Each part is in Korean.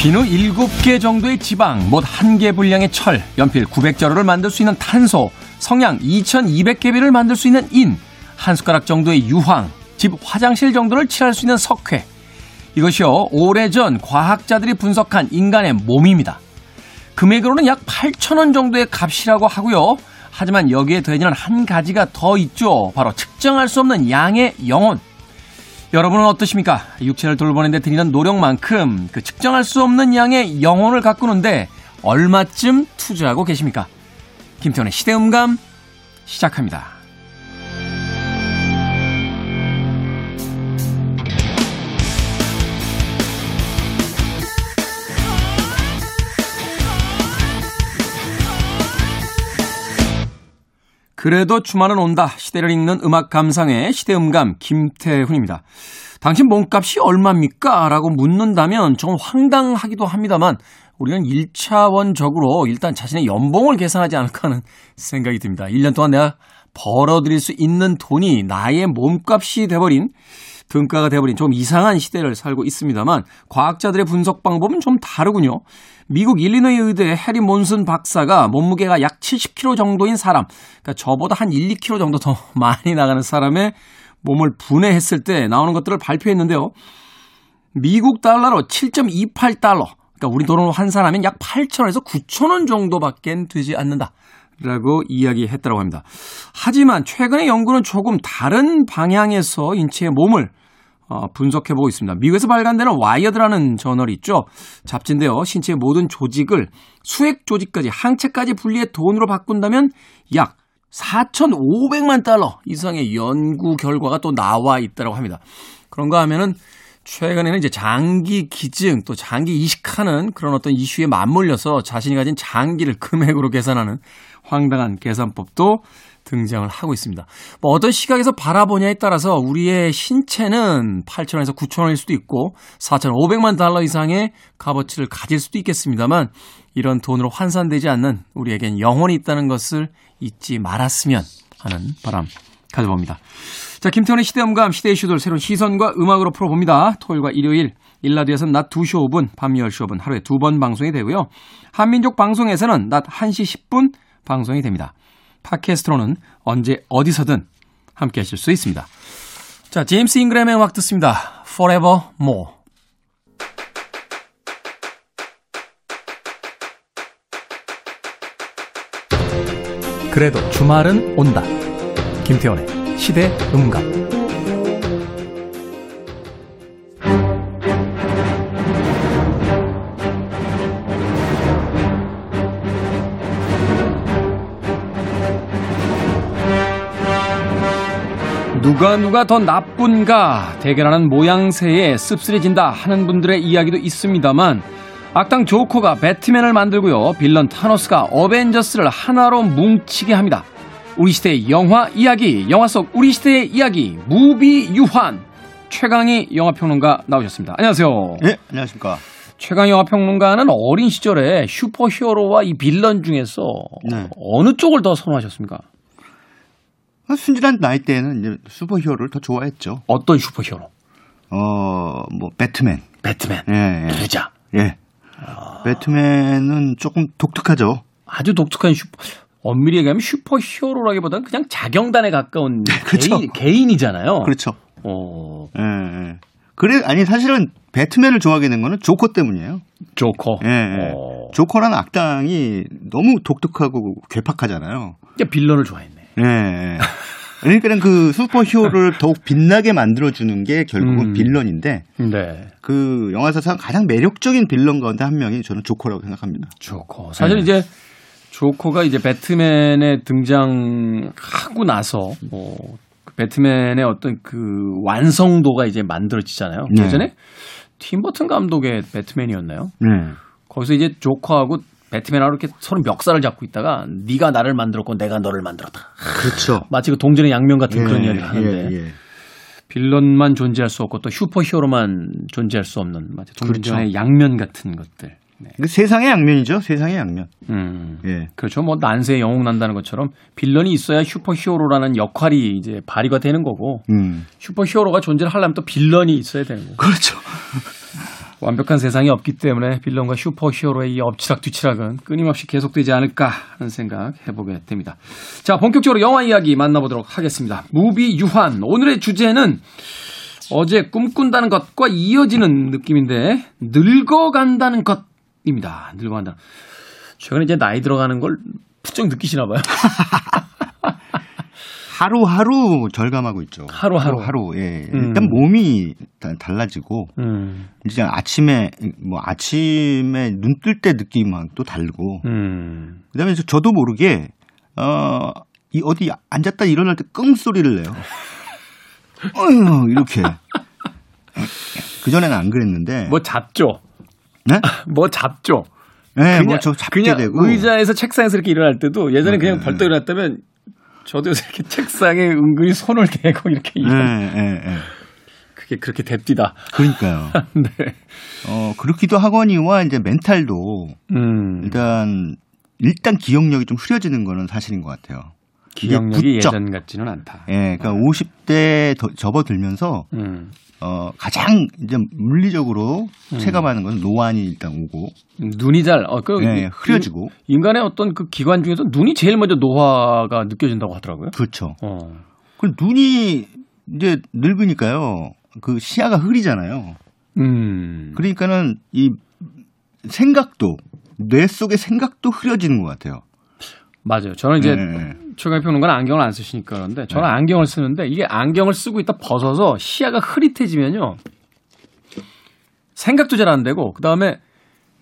비누 7개 정도의 지방, 못 1개 분량의 철, 연필 900자루를 만들 수 있는 탄소, 성냥 2200개비를 만들 수 있는 인, 한 숟가락 정도의 유황, 집 화장실 정도를 칠할 수 있는 석회. 이것이요, 오래전 과학자들이 분석한 인간의 몸입니다. 금액으로는 약 8천원 정도의 값이라고 하고요. 하지만 여기에 더해지는 한 가지가 더 있죠. 바로 측정할 수 없는 양의 영혼. 여러분은 어떠십니까? 육체를 돌보는데 드리는 노력만큼 그 측정할 수 없는 양의 영혼을 가꾸는데 얼마쯤 투자하고 계십니까? 김태훈의 시대음감 시작합니다. 그래도 주말은 온다. 시대를 읽는 음악 감상의 시대음감 김태훈입니다. 당신 몸값이 얼마입니까? 라고 묻는다면 좀 황당하기도 합니다만 우리는 1차원적으로 일단 자신의 연봉을 계산하지 않을까 하는 생각이 듭니다. 1년 동안 내가 벌어들일 수 있는 돈이 나의 몸값이 돼버린 등가가 돼버린 좀 이상한 시대를 살고 있습니다만 과학자들의 분석 방법은 좀 다르군요. 미국 일리노이 의대 해리 몬슨 박사가 몸무게가 약 70kg 정도인 사람, 그러니까 저보다 한 1, 2kg 정도 더 많이 나가는 사람의 몸을 분해했을 때 나오는 것들을 발표했는데요. 미국 달러로 7.28달러, 그러니까 우리 돈으로 환산하면 약 8천원에서 9천원 정도밖에 되지 않는다. 라고 이야기했다고 합니다. 하지만 최근의 연구는 조금 다른 방향에서 인체의 몸을 어, 분석해 보고 있습니다. 미국에서 발간되는 와이어드라는 저널이 있죠. 잡지인데요. 신체의 모든 조직을 수액 조직까지 항체까지 분리해 돈으로 바꾼다면 약 4,500만 달러 이상의 연구 결과가 또 나와 있다고 합니다. 그런가 하면은 최근에는 이제 장기 기증 또 장기 이식하는 그런 어떤 이슈에 맞물려서 자신이 가진 장기를 금액으로 계산하는 황당한 계산법도 등장을 하고 있습니다. 뭐 어떤 시각에서 바라보냐에 따라서 우리의 신체는 8천원에서 9천원일 수도 있고 4,500만 달러 이상의 값어치를 가질 수도 있겠습니다만 이런 돈으로 환산되지 않는 우리에겐 영혼이 있다는 것을 잊지 말았으면 하는 바람 가져봅니다. 자, 김태훈의 시대음감, 시대 이슈들 새로운 시선과 음악으로 풀어봅니다. 토요일과 일요일, 일라디오에서는 낮 2시 5분, 밤 10시 5분 하루에 두 번 방송이 되고요. 한민족 방송에서는 낮 1시 10분 방송이 됩니다. 팟캐스트로는 언제 어디서든 함께 하실 수 있습니다. 자, 제임스 잉그램의 음악 듣습니다. Forever More. 그래도 주말은 온다. 김태원의 시대 음감. 누가 누가 더 나쁜가 대결하는 모양새에 씁쓸해진다 하는 분들의 이야기도 있습니다만 악당 조커가 배트맨을 만들고요. 빌런 타노스가 어벤져스를 하나로 뭉치게 합니다. 우리 시대의 영화 이야기 영화 속 우리 시대의 이야기 무비 유환. 최강희 영화평론가 나오셨습니다. 안녕하세요. 네 안녕하십니까. 최강 영화평론가는 어린 시절에 슈퍼히어로와 이 빌런 중에서 네. 어느 쪽을 더 선호하셨습니까? 순진한 나이 때는 이제 superhero를 더 좋아했죠. 어떤 슈퍼히어로? 어, 뭐 배트맨. 배트맨. 예. 예. 부자. 예. 아... 배트맨은 조금 독특하죠. 아주 독특한 슈퍼. 엄밀히 얘기하면 superhero라기보다는 그냥 자경단에 가까운 그렇죠. 개인, 개인이잖아요. 그렇죠. 어. 예, 예. 그래 아니 사실은 배트맨을 좋아하게 된 거는 조커 때문이에요. 조커. 예. 예. 어. 조커라는 악당이 너무 독특하고 괴팍하잖아요. 빌런을 좋아했네. 네. 그러니까는 그 슈퍼히어로를 더욱 빛나게 만들어주는 게 결국은 음. 빌런인데 네. 그 영화사상 가장 매력적인 빌런 가운데 한 명이 저는 조커라고 생각합니다. 조커. 사실 네. 이제 조커가 이제 배트맨에 등장하고 나서 뭐그 배트맨의 어떤 그 완성도가 이제 만들어지잖아요. 네. 예전에 팀 버튼 감독의 배트맨이었나요? 네. 거기서 이제 조커하고 배트맨하고 이렇게 서로 멱살을 잡고 있다가 네가 나를 만들었고 내가 너를 만들었다. 그렇죠. 마치 그 동전의 양면 같은 예, 그런 이야기를 하는데 예, 예. villain만 존재할 수 없고 또 superhero만 존재할 수 없는 마치 동전의 그렇죠. 양면 같은 것들. 네. 그 세상의 양면이죠. 세상의 양면. 음, 예. 그렇죠. 뭐 난세에 영웅 난다는 것처럼 villain이 있어야 superhero라는 역할이 이제 발휘가 되는 거고 음. superhero가 존재를 하려면 또 villain이 있어야 되는 거고. 그렇죠. 완벽한 세상이 없기 때문에 빌런과 슈퍼히어로의 이 엎치락뒤치락은 끊임없이 계속되지 않을까 하는 생각 해보게 됩니다. 자, 본격적으로 영화 이야기 만나보도록 하겠습니다. 무비 유한. 오늘의 주제는 어제 꿈꾼다는 것과 이어지는 느낌인데 늙어간다는 것입니다. 늙어간다. 최근에 이제 나이 들어가는 걸 부쩍 느끼시나 봐요. 하루하루 절감하고 있죠. 하루하루. 하루, 예. 음. 일단 몸이 달라지고, 음. 이제 아침에, 뭐 아침에 눈 뜰 때 느낌은 또 다르고, 음. 그 다음에 저도 모르게, 어, 이 어디 앉았다 일어날 때 끙 소리를 내요. 어휴, 이렇게. 그전에는 안 그랬는데. 뭐 잡죠? 네? 뭐 잡죠? 네, 그냥, 뭐저 잡게 그냥 되고. 의자에서 책상에서 이렇게 일어날 때도 예전에 그냥 네, 벌떡 일어났다면 저도 이렇게 책상에 은근히 손을 대고 이렇게 네, 네, 네. 그게 그렇게 됩디다. 그러니까요. 네. 어 그렇기도 하거니와 이제 멘탈도 음. 일단 일단 기억력이 좀 흐려지는 거는 사실인 것 같아요. 기억력이 예전 같지는 않다. 예, 그러니까 50대 더 접어들면서 음. 어, 가장 이제 물리적으로 음. 체감하는 것은 노안이 일단 오고 눈이 잘 어, 그, 네, 흐려지고 인간의 어떤 그 기관 중에서 눈이 제일 먼저 노화가 느껴진다고 하더라고요. 그렇죠. 어. 그 눈이 이제 늙으니까요. 그 시야가 흐리잖아요. 음. 그러니까는 이 생각도 뇌 속의 생각도 흐려지는 것 같아요. 맞아요. 저는 이제 네. 최강희 평론가는 안경을 안 쓰시니까 그런데 저는 네. 안경을 쓰는데 이게 안경을 쓰고 있다 벗어서 시야가 흐릿해지면요. 생각도 잘 안 되고 그다음에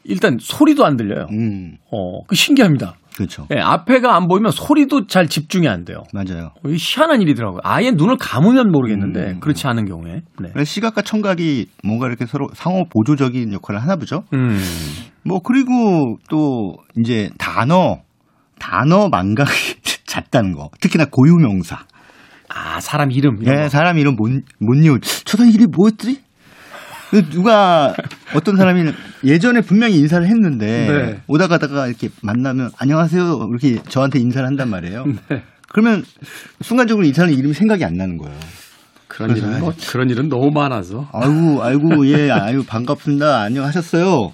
일단 소리도 안 들려요. 음. 어, 그 신기합니다. 그렇죠. 네, 앞에가 안 보이면 소리도 잘 집중이 안 돼요. 맞아요. 이 희한한 일이더라고요. 아예 눈을 감으면 모르겠는데 음. 그렇지 않은 경우에. 네. 시각과 청각이 뭔가 이렇게 서로 상호 보조적인 역할을 하나 보죠. 음. 뭐 그리고 또 이제 단어 단어 망각이 잦다는 거. 특히나 고유명사. 아, 사람 이름. 네, 사람 이름 못, 못 외우. 저 사람 이름이 뭐였지? 그 누가 어떤 사람이 예전에 분명히 인사를 했는데 네. 오다 가다가 이렇게 만나면 안녕하세요 이렇게 저한테 인사를 한단 말이에요. 네. 그러면 순간적으로 이 사람 이름이 생각이 안 나는 거예요. 그런 일은 뭐, 그런 일은 너무 많아서. 아이고 아이고 예 아유 반갑습니다 안녕하셨어요.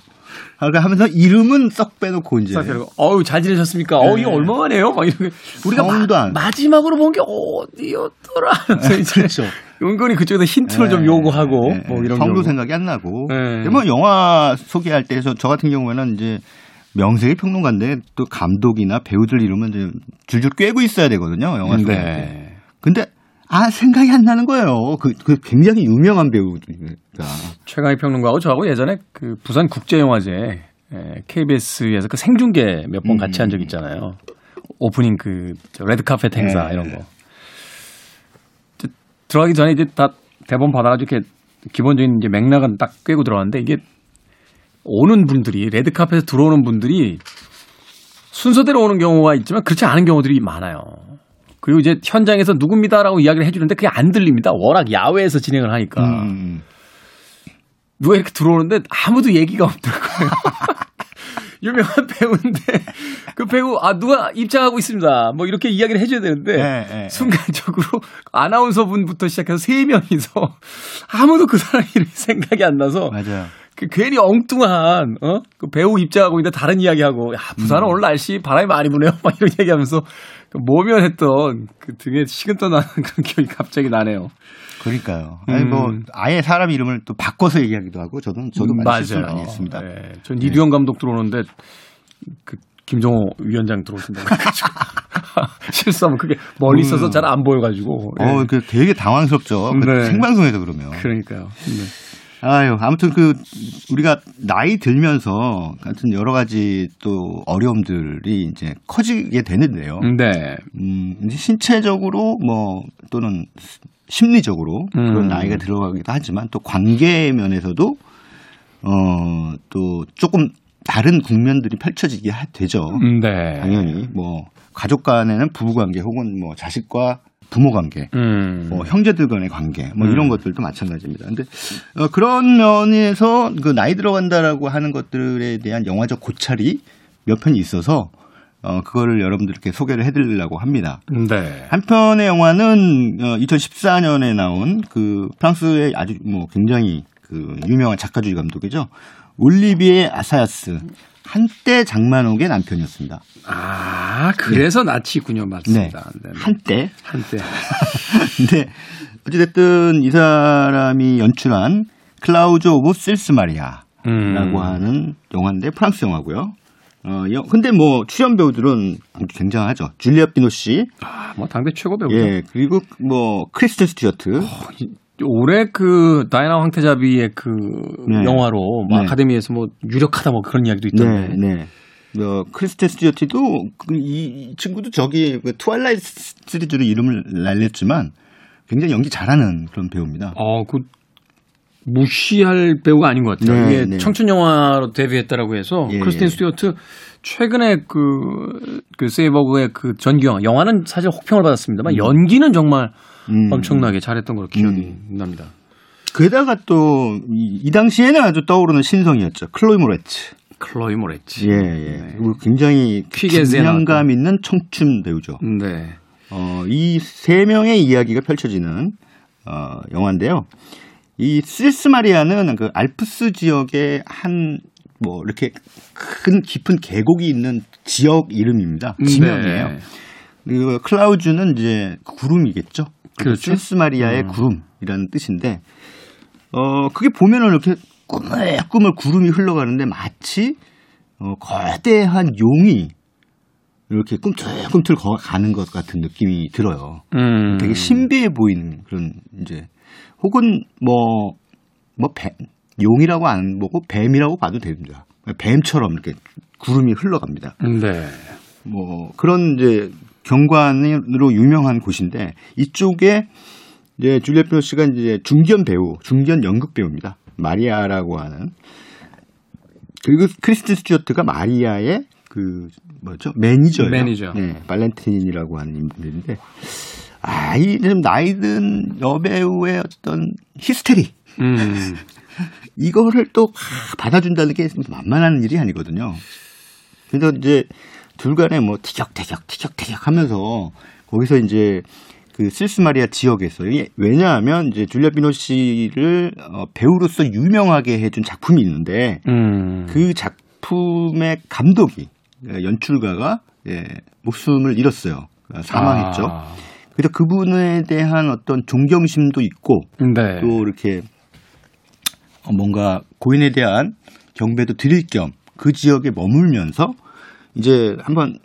그러니까 하면서 이름은 썩 빼놓고 이제. 어우, 잘 지내셨습니까? 네. 어, 이거 얼마만에요? 막 이렇게. 우리가 마, 마지막으로 본 게 어디였더라? 이제. 그렇죠. 은근히 그쪽에서 힌트를 네. 좀 요구하고 네. 뭐 이런 성도 생각이 안 나고. 네. 뭐 영화 소개할 때저 저 같은 경우에는 이제 명색의 평론가인데 또 감독이나 배우들 이름은 이제 줄줄 꿰고 있어야 되거든요. 영화 소개할 때. 네. 근데 아 생각이 안 나는 거예요. 그, 그 굉장히 유명한 배우가 최강희 평론가하고 저하고 예전에 그 부산 국제영화제 KBS에서 그 생중계 몇 번 같이 한 적 있잖아요. 오프닝 그 레드카펫 행사 네. 이런 거. 들어가기 전에 이제 다 대본 받아가지고 이렇게 기본적인 이제 맥락은 딱 꿰고 들어갔는데 이게 오는 분들이 레드카펫에 들어오는 분들이 순서대로 오는 경우가 있지만 그렇지 않은 경우들이 많아요. 그리고 이제 현장에서 누굽니다라고 이야기를 해주는데 그게 안 들립니다. 워낙 야외에서 진행을 하니까. 음. 누가 이렇게 들어오는데 아무도 얘기가 없더라고요. 유명한 배우인데 그 배우 아 누가 입장하고 있습니다. 뭐 이렇게 이야기를 해줘야 되는데 네, 네, 순간적으로 아나운서 분부터 시작해서 세 명이서 아무도 그 사람 이름이 생각이 안 나서 맞아요. 그 괜히 엉뚱한 어? 그 배우 입장하고 있는데 다른 이야기하고 야 부산은 음. 오늘 날씨 바람이 많이 부네요 막 이런 얘기하면서 그 모면했던 그 등에 식은땀 나는 그런 기억이 갑자기 나네요. 그러니까요. 아니 뭐 음. 아예 사람 이름을 또 바꿔서 얘기하기도 하고 저도 저도 많이 맞아요. 실수를 많이 했습니다. 네. 전 네. 이두영 감독 들어오는데 그 김정호 위원장 들어오신다고 실수하면 그게 멀리 있어서 음. 잘안 보여가지고. 어, 네. 그 되게 당황스럽죠. 그 네. 생방송에서 그러면. 그러니까요. 네. 아유, 아무튼 그 우리가 나이 들면서 같은 여러 가지 또 어려움들이 이제 커지게 되는데요. 네. 음, 이제 신체적으로 뭐 또는 심리적으로 음. 그런 나이가 들어가기도 하지만 또 관계 면에서도 어, 또 조금 다른 국면들이 펼쳐지게 되죠. 네. 당연히 뭐 가족 간에는 부부 관계 혹은 뭐 자식과 부모 관계, 음. 뭐 형제들 간의 관계, 뭐 이런 음. 것들도 마찬가지입니다. 근데 어, 그런 면에서 그 나이 들어간다라고 하는 것들에 대한 영화적 고찰이 몇 편이 있어서 어, 그거를 여러분들께 소개를 해드리려고 합니다. 네. 한편의 영화는 어, 2014년에 나온 그 프랑스의 아주 뭐 굉장히 그 유명한 작가주의 감독이죠. 올리비에 아사야스 한때 장만옥의 남편이었습니다. 아 그래서 네. 나치군요, 맞습니다. 네. 네. 한때 한때. 근데 어찌됐든 이 사람이 연출한 Clouds of Sils Maria라고 음. 하는 영화인데 프랑스 영화고요. 어, 여, 근데 뭐 출연 배우들은 굉장하죠. 줄리엣 비노쉬. 아, 뭐 당대 최고 배우죠. 예, 그리고 뭐 크리스틴 스튜어트. 어, 올해 그 다이나 황태자비의 그 네. 영화로 뭐 네. 아카데미에서 뭐 유력하다 뭐 그런 이야기도 있던데. 네, 네. 뭐 크리스틴 스튜어트도 그 이 친구도 저기 그 Twilight 시리즈로 이름을 날렸지만 굉장히 연기 잘하는 그런 배우입니다. 어, 그 무시할 배우가 아닌 것 같아요. 네, 이게 네. 청춘 영화로 데뷔했다라고 해서 예, 크리스틴 예. 스튜어트 최근에 그, 그 세버그의 그 전기 영화, 영화는 사실 혹평을 받았습니다만 음. 연기는 정말 음. 엄청나게 잘했던 걸로 기억이 음. 납니다. 게다가 또 이 당시에는 아주 떠오르는 신성이었죠. 클로이 모레츠. 클로이 모레츠. 예, 예. 네. 굉장히 긴장감 있는 청춘 배우죠. 네. 어, 이 세 명의 이야기가 펼쳐지는 어, 영화인데요. 이 실스 마리아는 그 알프스 지역의 한 뭐 이렇게 큰 깊은 계곡이 있는 지역 이름입니다. 네. 지명이에요. 네. 그리고 클라우즈는 이제 구름이겠죠. 그렇죠. 실스 마리아의 음. 구름이라는 뜻인데 어 그게 보면은 이렇게 꿈을 꿈을 구름이 흘러가는데 마치 어 거대한 용이 이렇게 꿈틀꿈틀 가는 것 같은 느낌이 들어요. 음. 되게 신비해 보이는 그런 이제 혹은 뭐, 뭐, 뱀, 용이라고 안 보고 뱀이라고 봐도 됩니다. 뱀처럼 이렇게 구름이 흘러갑니다. 네. 뭐, 그런 이제 경관으로 유명한 곳인데 이쪽에 이제 줄리엣 비노쉬가 이제 중견 배우, 중견 연극 배우입니다. 마리아라고 하는. 그리고 크리스틴 스튜어트가 마리아의 그 뭐죠 매니저예요. 매니저. 네, 발렌틴이라고 하는 인물인데 아, 이 좀 나이든 여배우의 어떤 히스테리. 음. 이거를 또 받아준다는 게 만만한 일이 아니거든요. 그래서 이제 둘 간에 뭐 티격태격, 티격태격 하면서 거기서 이제 그 실스마리아 지역에서 왜냐하면 이제 줄리아 비노 씨를 어, 배우로서 유명하게 해준 작품이 있는데 음. 그 작품의 감독이 연출가가 예, 목숨을 잃었어요. 사망했죠. 아. 그래서 그분에 대한 어떤 존경심도 있고 네. 또 이렇게 뭔가 고인에 대한 경배도 드릴 겸 그 지역에 머물면서 이제 한번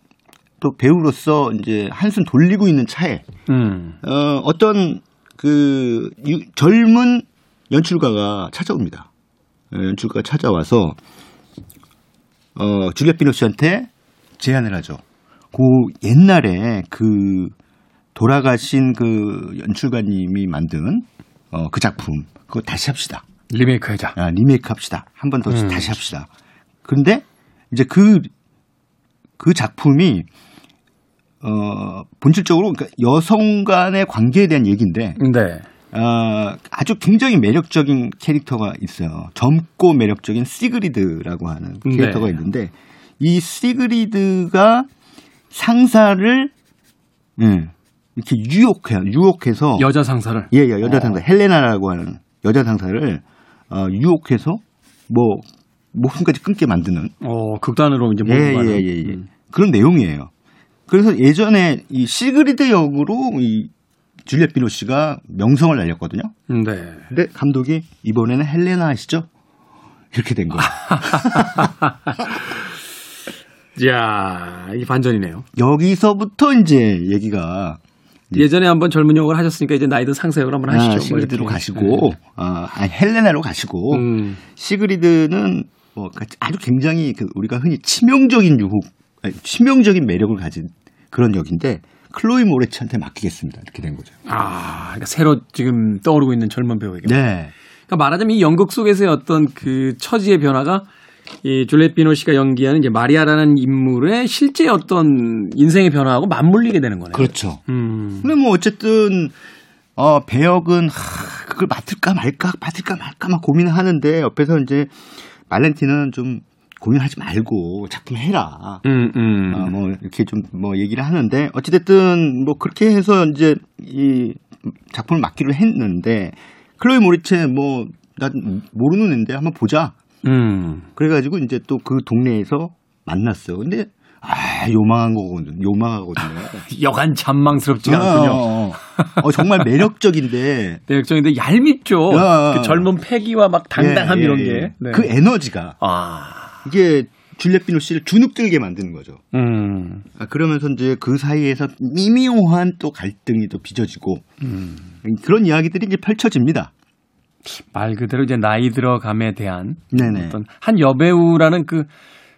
또 배우로서 이제 한숨 돌리고 있는 차에 음. 어, 어떤 그 유, 젊은 연출가가 찾아옵니다. 예, 연출가가 찾아와서 어, 줄리엣 비노씨한테 제안을 하죠. 그 옛날에 그 돌아가신 그 연출가님이 만든 어, 그 작품 그거 다시 합시다. 리메이크 하자. 아, 리메이크 합시다. 한 번더 음. 다시 합시다. 그런데 이제 그, 그 작품이 어, 본질적으로 그러니까 여성 간의 관계에 대한 얘기인데 네. 어, 아주 굉장히 매력적인 캐릭터가 있어요. 젊고 매력적인 시그리드라고 하는 캐릭터가 네. 있는데 이 시그리드가 상사를 음, 이렇게 유혹해요. 유혹해서 여자 상사를 예, 예 여자 어. 상사 헬레나라고 하는 여자 상사를 어, 유혹해서 뭐 목숨까지 끊게 만드는 어 극단으로 이제 예, 예, 예, 예. 음. 그런 내용이에요. 그래서 예전에 이 시그리드 역으로 이 줄리엣 비노 씨가 명성을 날렸거든요. 네. 근데 감독이 이번에는 헬레나 하시죠? 이렇게 된 거예요. 야, 이 반전이네요. 여기서부터 이제 얘기가 예전에 한번 젊은 역을 하셨으니까 이제 나이든 상세 역을 한번 하시죠. 아, 시그리드로 뭐 가시고, 네. 아, 헬레나로 가시고, 음. 시그리드는 뭐 아주 굉장히 그 우리가 흔히 치명적인 유혹, 아니, 치명적인 매력을 가진 그런 역인데 클로이 모레츠한테 맡기겠습니다. 이렇게 된 거죠. 아, 그러니까 새로 지금 떠오르고 있는 젊은 배우에게. 네. 그러니까 말하자면 이 연극 속에서의 어떤 그 처지의 변화가 이 줄렛 비노 씨가 연기하는 이제 마리아라는 인물의 실제 어떤 인생의 변화하고 맞물리게 되는 거네요. 그렇죠. 음. 근데 뭐 어쨌든 어 배역은 하, 그걸 맡을까 말까 맡을까 말까 막 고민을 하는데 옆에서 이제 말렌티는 좀 고민하지 말고 작품 해라. 음, 음. 어, 뭐 이렇게 좀 뭐 얘기를 하는데 어찌됐든 뭐 그렇게 해서 이제 이 작품을 맡기로 했는데 클로이 모리체 뭐난 모르는 애인데 한번 보자. 음. 그래가지고 이제 또 그 동네에서 만났어요. 근데 아, 요망한 거거든요. 요망하거든요. 여간 잔망스럽지가 어, 않군요. 어, 어. 어, 정말 매력적인데. 매력적인데 얄밉죠. 어, 그 젊은 패기와 막 당당함 예, 이런 예, 게. 예. 네. 그 에너지가. 아. 이게 줄리엣 비노 씨를 주눅들게 만드는 거죠. 음. 아, 그러면서 이제 그 사이에서 미묘한 또 갈등이 또 빚어지고 음. 그런 이야기들이 이제 펼쳐집니다. 말 그대로 이제 나이 들어감에 대한 네네. 어떤 한 여배우라는 그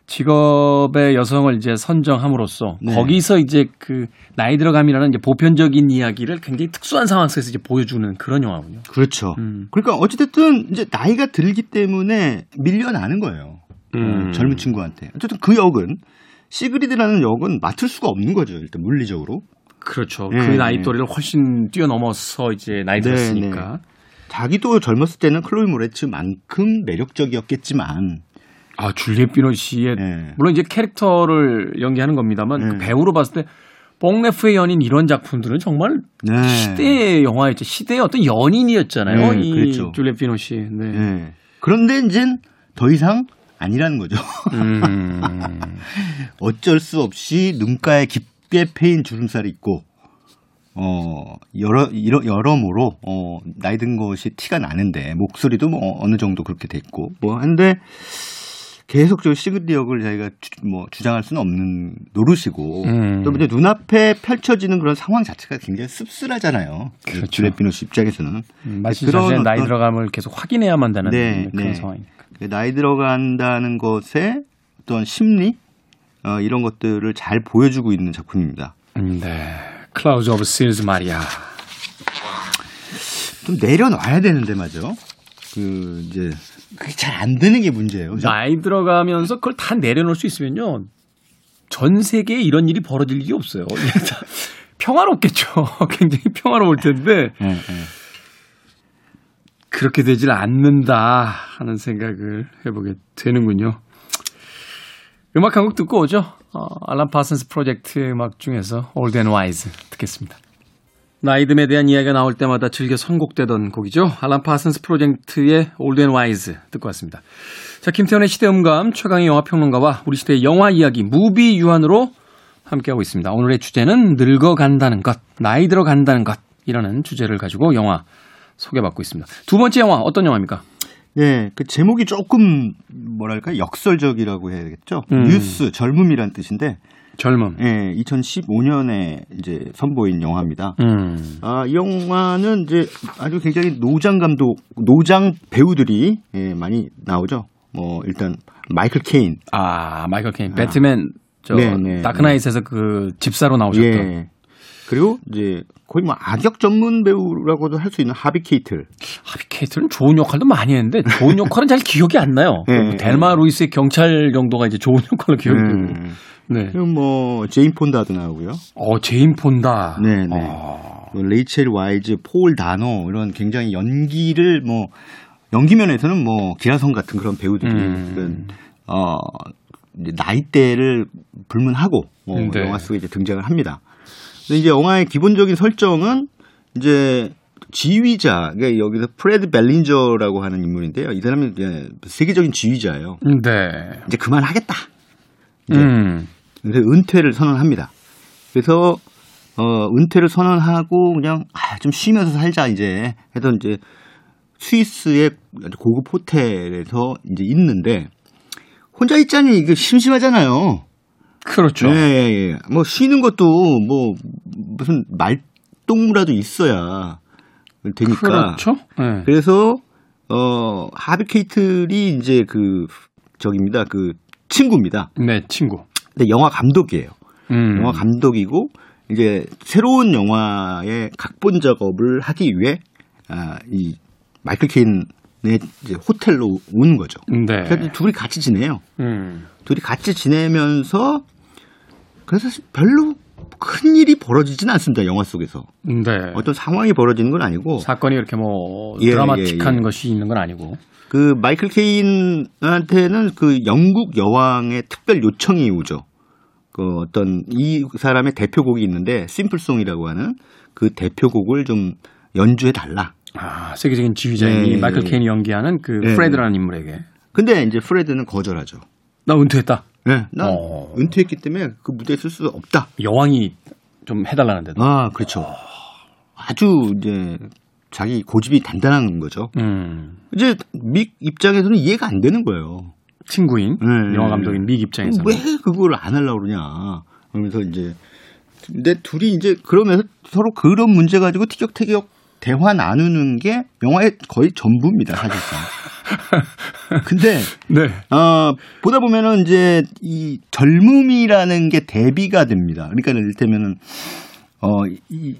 직업의 여성을 이제 선정함으로써 네. 거기서 이제 그 나이 들어감이라는 이제 보편적인 이야기를 굉장히 특수한 상황 속에서 이제 보여주는 그런 영화군요. 그렇죠. 음. 그러니까 어찌됐든 이제 나이가 들기 때문에 밀려나는 거예요. 음. 젊은 친구한테. 어쨌든 그 역은 시그리드라는 역은 맡을 수가 없는 거죠. 일단 물리적으로. 그렇죠. 네. 그 나이 또래를 훨씬 뛰어넘어서 이제 나이 네, 들었으니까. 네. 자기도 젊었을 때는 클로이 모레츠만큼 매력적이었겠지만 아 줄리엣 비노씨의 네. 물론 이제 캐릭터를 연기하는 겁니다만 네. 그 배우로 봤을 때 뽕레프의 연인 이런 작품들은 정말 네. 시대의 영화였죠. 시대의 어떤 연인이었잖아요. 네, 이. 줄리엣 비노씨. 네. 네. 그런데 이젠 더 이상 아니라는 거죠. 음. 어쩔 수 없이 눈가에 깊게 패인 주름살이 있고 어 여러 이러, 여러모로 어 나이 든 것이 티가 나는데 목소리도 뭐 어느 정도 그렇게 됐고 뭐 한데 계속적으로 시그리드 역을 자기가 주, 뭐 주장할 수는 없는 노릇이고 음. 또 이제 눈앞에 펼쳐지는 그런 상황 자체가 굉장히 씁쓸하잖아요. 그렇죠. 줄리엣 비노쉬 입장에서는 음, 그런 나이 들어감을 계속 확인해야만 되는 네, 그런 네. 상황이니까. 그 나이 들어간다는 것에 어떤 심리 어, 이런 것들을 잘 보여주고 있는 작품입니다. 음, 네. Clouds of Sils Maria. 좀 내려놔야 되는데 말이죠. 그 이제 그게 잘 안 되는 게 문제예요. 그죠? 나이 들어가면서 그걸 다 내려놓을 수 있으면요. 전 세계에 이런 일이 벌어질 일이 없어요. 평화롭겠죠. 굉장히 평화로울 텐데. 네, 네. 그렇게 되질 않는다 하는 생각을 해보게 되는군요. 음악 한 곡 듣고 오죠. 어, 알람 파슨스 프로젝트 음악 중에서 Old and Wise 듣겠습니다. 나이듦에 대한 이야기가 나올 때마다 즐겨 선곡되던 곡이죠. 알란 파슨스 프로젝트의 Old and Wise 듣고 왔습니다. 자, 김태훈의 시대음감, 최광희 영화평론가와 우리 시대의 영화 이야기, 무비 유한으로 함께하고 있습니다. 오늘의 주제는 늙어간다는 것, 나이 들어간다는 것, 이라는 주제를 가지고 영화 소개받고 있습니다. 두 번째 영화, 어떤 영화입니까? 네, 그 제목이 조금 뭐랄까 역설적이라고 해야겠죠. 음. 뉴스, 젊음이란 뜻인데 젊음. 예, 2015년에 이제 선보인 영화입니다. 음. 아, 이 영화는 이제 아주 굉장히 노장 감독, 노장 배우들이 예, 많이 나오죠. 뭐 일단 마이클 케인. 아, 마이클 케인. 아. 배트맨 저 네, 네, 다크나잇에서 네. 그 집사로 나오셨던. 예. 그리고 이제 거의 뭐 악역 전문 배우라고도 할 수 있는 하비 케이틀. 하비 케이틀은 좋은 역할도 많이 했는데 좋은 역할은 잘 기억이 안 나요. 네, 뭐 델마 루이스의 경찰 정도가 이제 좋은 역할로 기억이 되고. 네. 네. 그리고 뭐 제인 폰다도 나오고요. 어, 제인 폰다. 네, 네. 어. 레이첼 와이즈, 폴 다노 이런 굉장히 연기를 뭐 연기 면에서는 뭐 기라성 같은 그런 배우들이 음. 어 나이대를 불문하고 뭐 네. 영화 속에 이제 등장을 합니다. 근데 이제 영화의 기본적인 설정은 이제 지휘자, 그러니까 여기서 프레드 벨린저라고 하는 인물인데요. 이 사람이 세계적인 지휘자예요. 네. 이제 그만하겠다. 음. 그래서 은퇴를 선언합니다. 그래서 어 은퇴를 선언하고 그냥 아, 좀 쉬면서 살자 이제 해서 이제 스위스의 고급 호텔에서 이제 있는데 혼자 있자니 이게 심심하잖아요. 그렇죠. 예, 예, 예. 뭐 쉬는 것도 뭐 무슨 말동무라도 있어야 되니까. 그렇죠. 네. 그래서 어 하비 케이틀이 이제 그 저기입니다. 그 친구입니다. 네, 친구. 근데 영화 감독이에요. 음. 영화 감독이고 이제 새로운 영화의 각본 작업을 하기 위해 아, 이 마이클 케인의 이제 호텔로 오는 거죠. 네. 그래서 둘이 같이 지내요. 음. 둘이 같이 지내면서 그래서 별로 큰 일이 벌어지지는 않습니다. 영화 속에서. 네. 어떤 상황이 벌어지는 건 아니고 사건이 이렇게 뭐 예, 드라마틱한 예, 예. 것이 있는 건 아니고 그 마이클 케인한테는 그 영국 여왕의 특별 요청이 오죠. 그 어떤 이 사람의 대표곡이 있는데 심플송이라고 하는 그 대표곡을 좀 연주해 달라. 아, 세계적인 지휘자인 네. 마이클 케인이 연기하는 그 네. 프레드라는 인물에게. 근데 이제 프레드는 거절하죠. 나 은퇴했다. 네, 나 어. 은퇴했기 때문에 그 무대에 쓸 수 없다. 여왕이 좀 해달라는데도. 아, 그렇죠. 아주 이제 자기 고집이 단단한 거죠. 음. 이제 믹 입장에서는 이해가 안 되는 거예요. 친구인 네. 영화 감독인 믹 입장에서 왜 그걸 안 하려고 그러냐. 그러면서 이제 근데 둘이 이제 그러면서 서로 그런 문제 가지고 티격태격 대화 나누는 게 영화의 거의 전부입니다, 사실상. 근데 네. 어, 보다 보면은 이제 이 젊음이라는 게 대비가 됩니다. 그러니까 이를테면은 어, 이,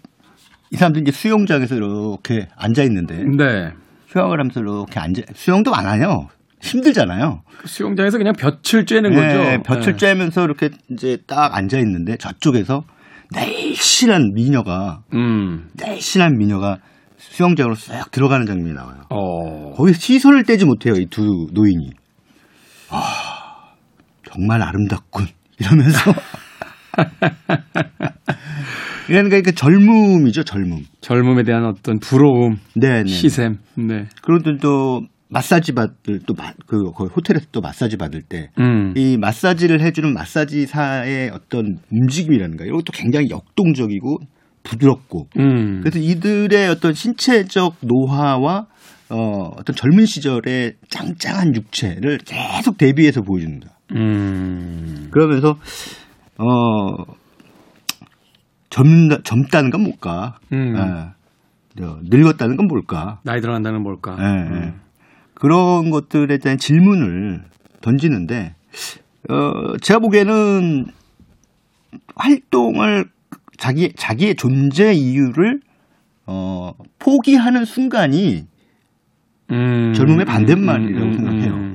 이 사람들 이제 수영장에서 이렇게 앉아 있는데 네. 수영을 하면서 이렇게 앉아 수영도 안 하요. 힘들잖아요. 그 수영장에서 그냥 볕을 쬐는 네, 거죠. 볕을 네. 쬐면서 이렇게 이제 딱 앉아 있는데 저쪽에서 날씬한 미녀가 음. 날씬한 미녀가 수영장으로 싹 들어가는 장면이 나와요. 어. 거기 시선을 떼지 못해요 이 두 노인이. 아 정말 아름답군 이러면서. 그러니까 그 젊음이죠 젊음. 젊음에 대한 어떤 부러움, 네네. 시샘. 네. 그런데 또 마사지 받을 또그 호텔에서 또 마사지 받을 때이 음. 마사지를 해주는 마사지사의 어떤 움직임이라는가 이런 것도 굉장히 역동적이고 부드럽고 음. 그래서 이들의 어떤 신체적 노화와 어, 어떤 젊은 시절의 짱짱한 육체를 계속 대비해서 보여준다. 음. 그러면서 어 젊다 젊다는 건 뭘까? 음. 아, 늙었다는 건 뭘까? 나이 들어간다는 뭘까? 네, 음. 그런 것들에 대한 질문을 던지는데 어, 제가 보기에는 활동을 자기 자기의 존재 이유를 어, 포기하는 순간이 음, 젊음의 반대말이라고 음, 음, 생각해요.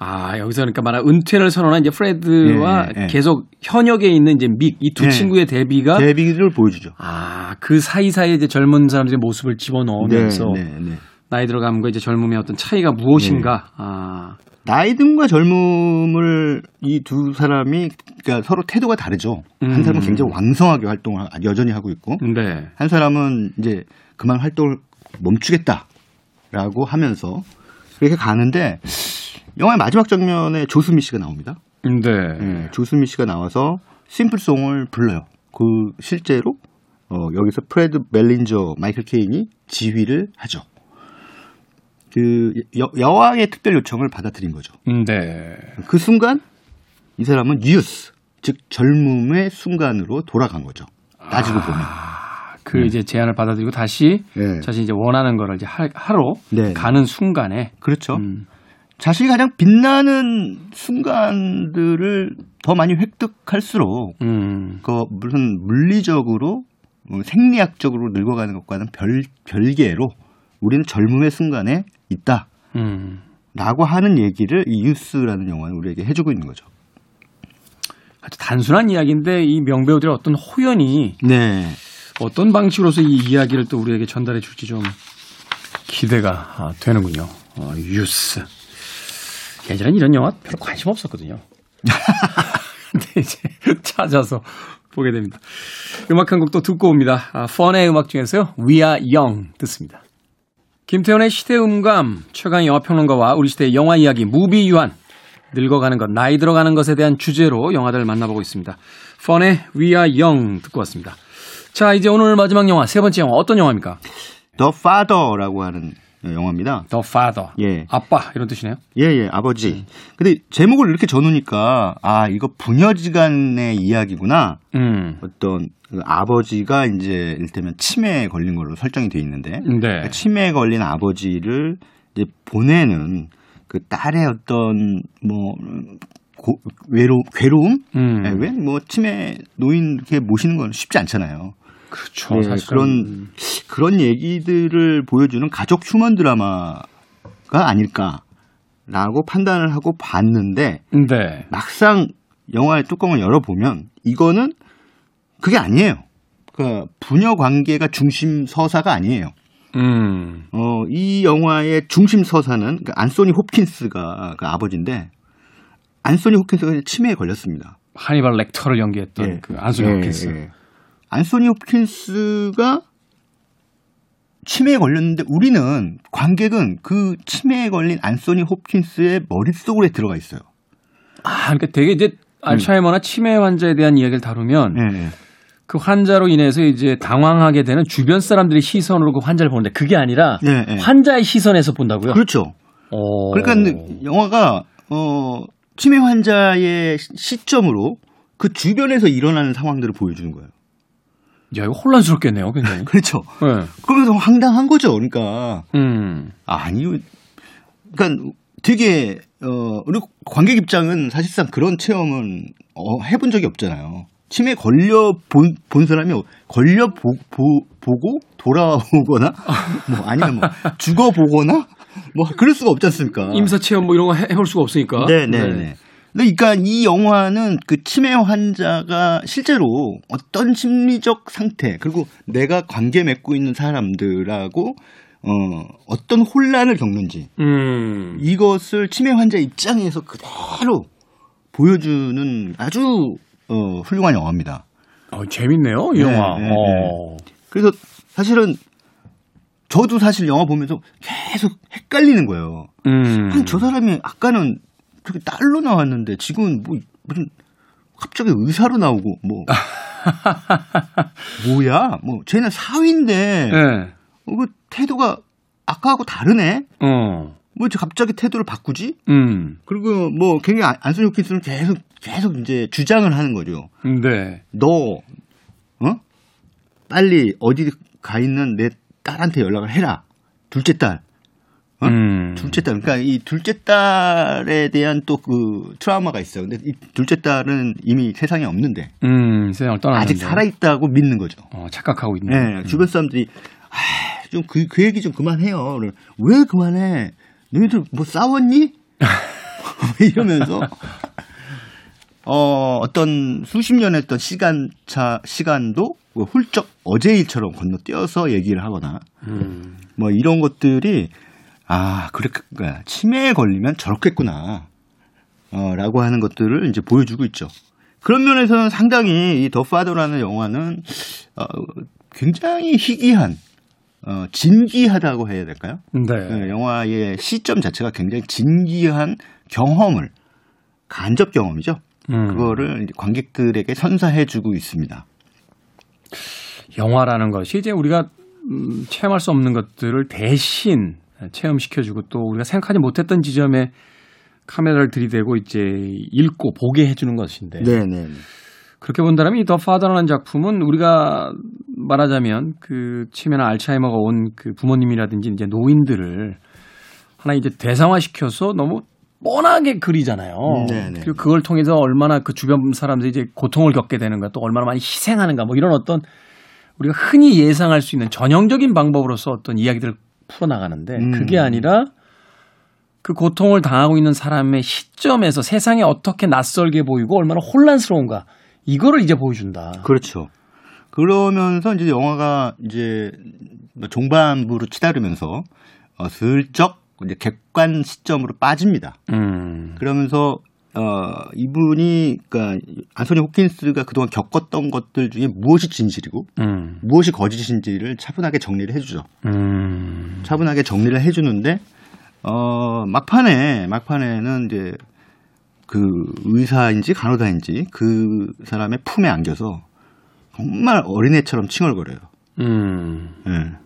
음. 아 여기서 그러니까 말한 은퇴를 선언한 이제 프레드와 네, 네. 계속 현역에 있는 이제 믹 이두 네. 친구의 대비가 대비를 보여주죠. 아그 사이 사이에 이제 젊은 사람들의 모습을 집어넣으면서 네, 네, 네. 나이 들어감과 이제 젊음의 어떤 차이가 무엇인가. 네. 아. 나이 듦과 젊음을 이 두 사람이 그러니까 서로 태도가 다르죠. 음. 한 사람은 굉장히 왕성하게 활동을 여전히 하고 있고, 네. 한 사람은 이제 그만 활동을 멈추겠다라고 하면서 그렇게 가는데 영화의 마지막 장면에 조수미 씨가 나옵니다. 네. 네 조수미 씨가 나와서 심플송을 불러요. 그 실제로 어, 여기서 프레드 멜린저 마이클 케인이 지휘를 하죠. 그 여, 여왕의 특별 요청을 받아들인 거죠. 음, 네. 그 순간 이 사람은 뉴스 즉 젊음의 순간으로 돌아간 거죠. 따지고 아, 보면. 그 네. 이제 제안을 받아들이고 다시 네. 자신이 이제 원하는 거를 이제 하, 러 네. 가는 순간에 그렇죠. 음. 자신이 가장 빛나는 순간들을 더 많이 획득할수록 음. 그 무슨 물리적으로 뭐 생리학적으로 늙어가는 것과는 별 별개로 우리는 젊음의 순간에 있다. 음. 라고 하는 얘기를 이 뉴스라는 영화는 우리에게 해주고 있는 거죠. 아주 단순한 이야기인데 이 명배우들의 어떤 호연이 네. 어떤 방식으로서 이 이야기를 또 우리에게 전달해 줄지 좀 기대가 아, 되는군요. 어, 뉴스. 예전엔 이런 영화 별로 관심 없었거든요. 근데 이제 찾아서 보게 됩니다. 음악 한 곡 또 듣고 옵니다. 아, 펀의 음악 중에서요. We Are Young 듣습니다. 김태훈의 시대음감, 최강 영화평론가와 우리 시대의 영화 이야기, 무비 유한, 늙어가는 것, 나이 들어가는 것에 대한 주제로 영화들을 만나보고 있습니다. 펀의 We Are Young 듣고 왔습니다. 자, 이제 오늘 마지막 영화, 세 번째 영화, 어떤 영화입니까? The Father라고 하는 영화입니다. The Father. 예. 아빠 이런 뜻이네요. 예, 예, 아버지. 음. 근데 제목을 이렇게 전으니까 아 이거 부녀지간의 이야기구나. 음. 어떤 그 아버지가 이제 일테면 치매에 걸린 걸로 설정이 돼 있는데 네. 그 치매에 걸린 아버지를 이제 보내는 그 딸의 어떤 뭐 고, 외로 괴로움, 음. 네, 왜뭐 치매 노인 이렇게 모시는 건 쉽지 않잖아요. 그렇죠. 네, 그런 그런 얘기들을 보여주는 가족 휴먼 드라마가 아닐까라고 판단을 하고 봤는데 네. 막상 영화의 뚜껑을 열어보면 이거는 그게 아니에요. 그 부녀 관계가 중심 서사가 아니에요. 음. 어, 이 영화의 중심 서사는 그 안소니 홉킨스가 그 아버지인데 안소니 홉킨스가 치매에 걸렸습니다. 하니발 렉터를 연기했던 예. 그 안소니 예, 홉킨스. 예. 안소니 홉킨스가 치매에 걸렸는데 우리는 관객은 그 치매에 걸린 안소니 홉킨스의 머릿속으로 들어가 있어요. 아, 그러니까 되게 이제 알츠하이머나 치매 환자에 대한 이야기를 다루면 네. 그 환자로 인해서 이제 당황하게 되는 주변 사람들의 시선으로 그 환자를 보는데 그게 아니라 네, 네. 환자의 시선에서 본다고요? 그렇죠. 오. 그러니까 영화가 어 치매 환자의 시- 시점으로 그 주변에서 일어나는 상황들을 보여주는 거예요. 야, 이거 혼란스럽겠네요, 굉장히. 그렇죠. 네. 그러면서 황당한 거죠. 그러니까 음. 아니, 그러니까 되게 어 우리 관객 입장은 사실상 그런 체험은 어, 해본 적이 없잖아요. 치매 걸려 본, 본 사람이 걸려 보, 보, 보고 돌아오거나 뭐 아니면 뭐 죽어 보거나 뭐 그럴 수가 없지 않습니까? 임사 체험 뭐 이런 거 해- 해볼 수가 없으니까. 네, 네, 네. 근데 그러니까 이 영화는 그 치매 환자가 실제로 어떤 심리적 상태 그리고 내가 관계 맺고 있는 사람들하고 어 어떤 혼란을 겪는지 음. 이것을 치매 환자 입장에서 그대로 보여주는 아주 어 훌륭한 영화입니다. 어, 재밌네요, 이 네, 영화. 네, 네. 어. 그래서 사실은 저도 사실 영화 보면서 계속 헷갈리는 거예요. 음. 아니, 저 사람이 아까는 저기 딸로 나왔는데 지금은 뭐 무슨 갑자기 의사로 나오고 뭐 뭐야 뭐 쟤는 사위인데 네. 어, 그 태도가 아까하고 다르네 어. 뭐 이제 갑자기 태도를 바꾸지 음. 그리고 뭐 굉장히 안- 안소니 호킨스는 계속 계속 이제 주장을 하는 거죠 네. 너 어? 빨리 어디 가 있는 내 딸한테 연락을 해라 둘째 딸 어? 음. 둘째 딸, 그러니까 이 둘째 딸에 대한 또 그 트라우마가 있어요. 근데 이 둘째 딸은 이미 세상에 없는데 음, 세상을 떠났는데. 아직 살아 있다고 믿는 거죠. 어, 착각하고 있네. 네, 주변 사람들이 아, 좀 그 그 얘기 좀 그만해요. 왜 그만해? 너희들 뭐 싸웠니? 이러면서 어 어떤 수십 년 했던 시간차 시간도 뭐 훌쩍 어제 일처럼 건너뛰어서 얘기를 하거나 음. 뭐 이런 것들이 아 그렇게 그러니까 치매에 걸리면 저렇겠구나 어, 라고 하는 것들을 이제 보여주고 있죠. 그런 면에서는 상당히 이 더 파더라는 영화는 어, 굉장히 희귀한 어, 진기하다고 해야 될까요? 네. 네, 영화의 시점 자체가 굉장히 진기한 경험을 간접 경험이죠. 음. 그거를 관객들에게 선사해주고 있습니다. 영화라는 것이 이제 우리가 음, 체험할 수 없는 것들을 대신 체험시켜주고 또 우리가 생각하지 못했던 지점에 카메라를 들이대고 이제 읽고 보게 해주는 것인데 네네. 그렇게 본다면 이 더 파더라는 작품은 우리가 말하자면 그 치매나 알츠하이머가 온 그 부모님이라든지 이제 노인들을 하나 이제 대상화시켜서 너무 뻔하게 그리잖아요. 음, 네네. 그리고 그걸 통해서 얼마나 그 주변 사람들이 이제 고통을 겪게 되는가 또 얼마나 많이 희생하는가 뭐 이런 어떤 우리가 흔히 예상할 수 있는 전형적인 방법으로서 어떤 이야기들을 풀어나가는데 음. 그게 아니라 그 고통을 당하고 있는 사람의 시점에서 세상에 어떻게 낯설게 보이고 얼마나 혼란스러운가 이거를 이제 보여준다. 그렇죠. 그러면서 이제 영화가 이제 뭐 종반부로 치달으면서 어, 슬쩍 이제 객관 시점으로 빠집니다. 음. 그러면서 어 이분이 그러니까 안소니 호킨스가 그동안 겪었던 것들 중에 무엇이 진실이고 음. 무엇이 거짓인지를 차분하게 정리를 해주죠. 음. 차분하게 정리를 해주는데 어 막판에 막판에는 이제 그 의사인지 간호사인지 그 사람의 품에 안겨서 정말 어린애처럼 칭얼거려요. 음. 예.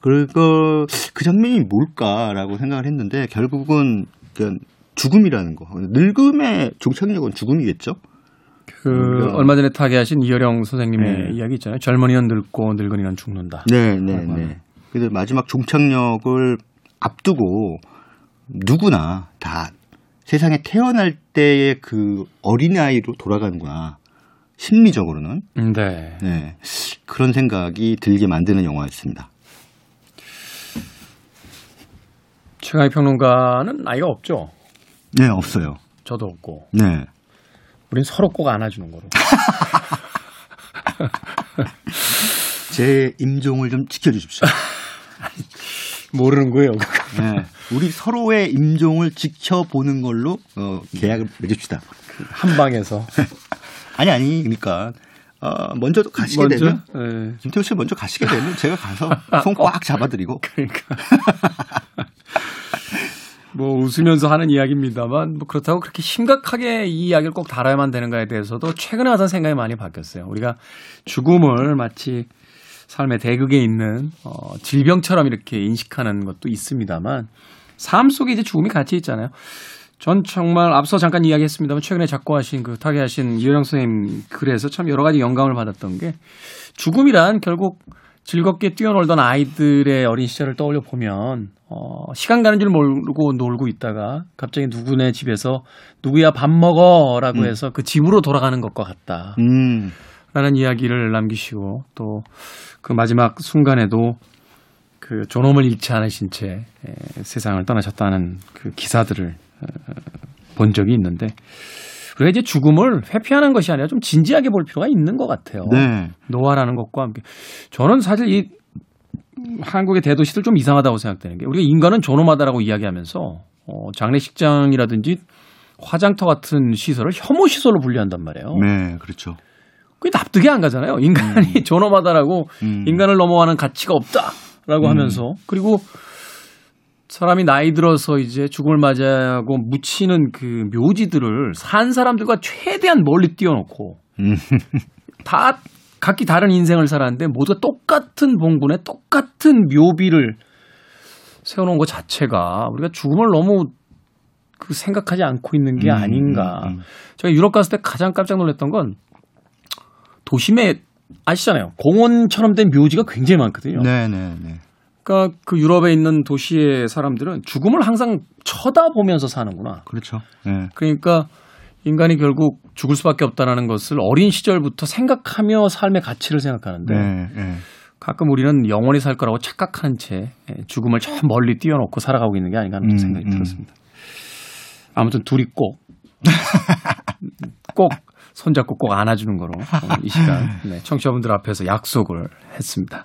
그리고 그 장면이 뭘까라고 생각을 했는데 결국은 그 죽음이라는 거. 늙음의 종착역은 죽음이겠죠. 그 우리가- 얼마 전에 타계하신 이효령 선생님의 네. 이야기 있잖아요. 젊은이는 늙고 늙은이는 죽는다. 네, 네. 네. 근데 마지막 종착역을 앞두고 누구나 다 세상에 태어날 때의 그 어린아이로 돌아가는구나. 심리적으로는. 음, 네. 네. 그런 생각이 들게 만드는 영화였습니다. 최강희 평론가는 나이가 없죠. 네, 없어요. 저도 없고. 네. 우린 서로 꼭 안아주는 거로. 제 임종을 좀 지켜주십시오. 모르는 거예요. 네. 우리 서로의 임종을 지켜보는 걸로 어, 계약을 맺읍시다. 한 방에서. 아니 아니 그러니까 어, 먼저 가시게 먼저? 되면 네. 김태우 씨 먼저 가시게 되면 제가 가서 손 꽉 잡아드리고 그러니까 뭐 웃으면서 하는 이야기입니다만 뭐 그렇다고 그렇게 심각하게 이 이야기를 꼭 다뤄야만 되는가에 대해서도 최근에 와서 생각이 많이 바뀌었어요. 우리가 죽음을 마치 삶의 대극에 있는 어, 질병처럼 이렇게 인식하는 것도 있습니다만 삶 속에 이제 죽음이 같이 있잖아요. 전 정말 앞서 잠깐 이야기했습니다만 최근에 작고하신 그 타계하신 이효영 선생님 글에서 참 여러 가지 영감을 받았던 게 죽음이란 결국 즐겁게 뛰어놀던 아이들의 어린 시절을 떠올려 보면 어, 시간 가는 줄 모르고 놀고 있다가 갑자기 누구네 집에서 누구야 밥 먹어 라고 음. 해서 그 집으로 돌아가는 것과 같다. 음. 라는 이야기를 남기시고 또 그 마지막 순간에도 그 존엄을 잃지 않으신 채 에, 세상을 떠나셨다는 그 기사들을 어, 본 적이 있는데 우리가 이제 죽음을 회피하는 것이 아니라 좀 진지하게 볼 필요가 있는 것 같아요. 네. 노화라는 것과 함께 저는 사실 이 한국의 대도시들 좀 이상하다고 생각되는 게 우리가 인간은 존엄하다라고 이야기하면서 어, 장례식장이라든지 화장터 같은 시설을 혐오 시설로 분류한단 말이에요. 네, 그렇죠. 그게 납득이 안 가잖아요. 인간이 음. 존엄하다라고 음. 인간을 넘어가는 가치가 없다라고 음. 하면서 그리고 사람이 나이 들어서 이제 죽음을 맞이하고 묻히는 그 묘지들을 산 사람들과 최대한 멀리 띄워놓고 음. 다 각기 다른 인생을 살았는데 모두 똑같은 봉분에 똑같은 묘비를 세워놓은 것 자체가 우리가 죽음을 너무 그 생각하지 않고 있는 게 음, 아닌가. 음, 음. 제가 유럽 갔을 때 가장 깜짝 놀랐던 건 도심에 아시잖아요. 공원처럼 된 묘지가 굉장히 많거든요. 네, 네, 네. 그러니까 그 유럽에 있는 도시의 사람들은 죽음을 항상 쳐다보면서 사는구나. 그렇죠. 네. 그러니까 인간이 결국 죽을 수밖에 없다라는 것을 어린 시절부터 생각하며 삶의 가치를 생각하는데 네, 네. 가끔 우리는 영원히 살 거라고 착각하는 채 죽음을 저 멀리 띄워놓고 살아가고 있는 게 아닌가 하는 음, 생각이 음. 들었습니다. 아무튼 둘이 꼭, 꼭 손잡고 꼭 안아주는 거로 이 시간 네, 청취자분들 앞에서 약속을 했습니다.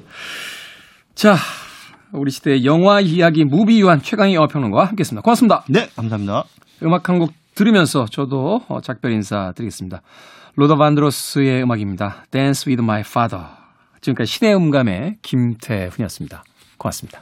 자, 우리 시대의 영화 이야기 무비 유한 최강희 영화평론가와 함께했습니다. 고맙습니다. 네, 감사합니다. 음악 한곡 들으면서 저도 어, 작별 인사 드리겠습니다. 로더 반드로스의 음악입니다. Dance with my father. 지금까지 신의 음감의 김태훈이었습니다. 고맙습니다.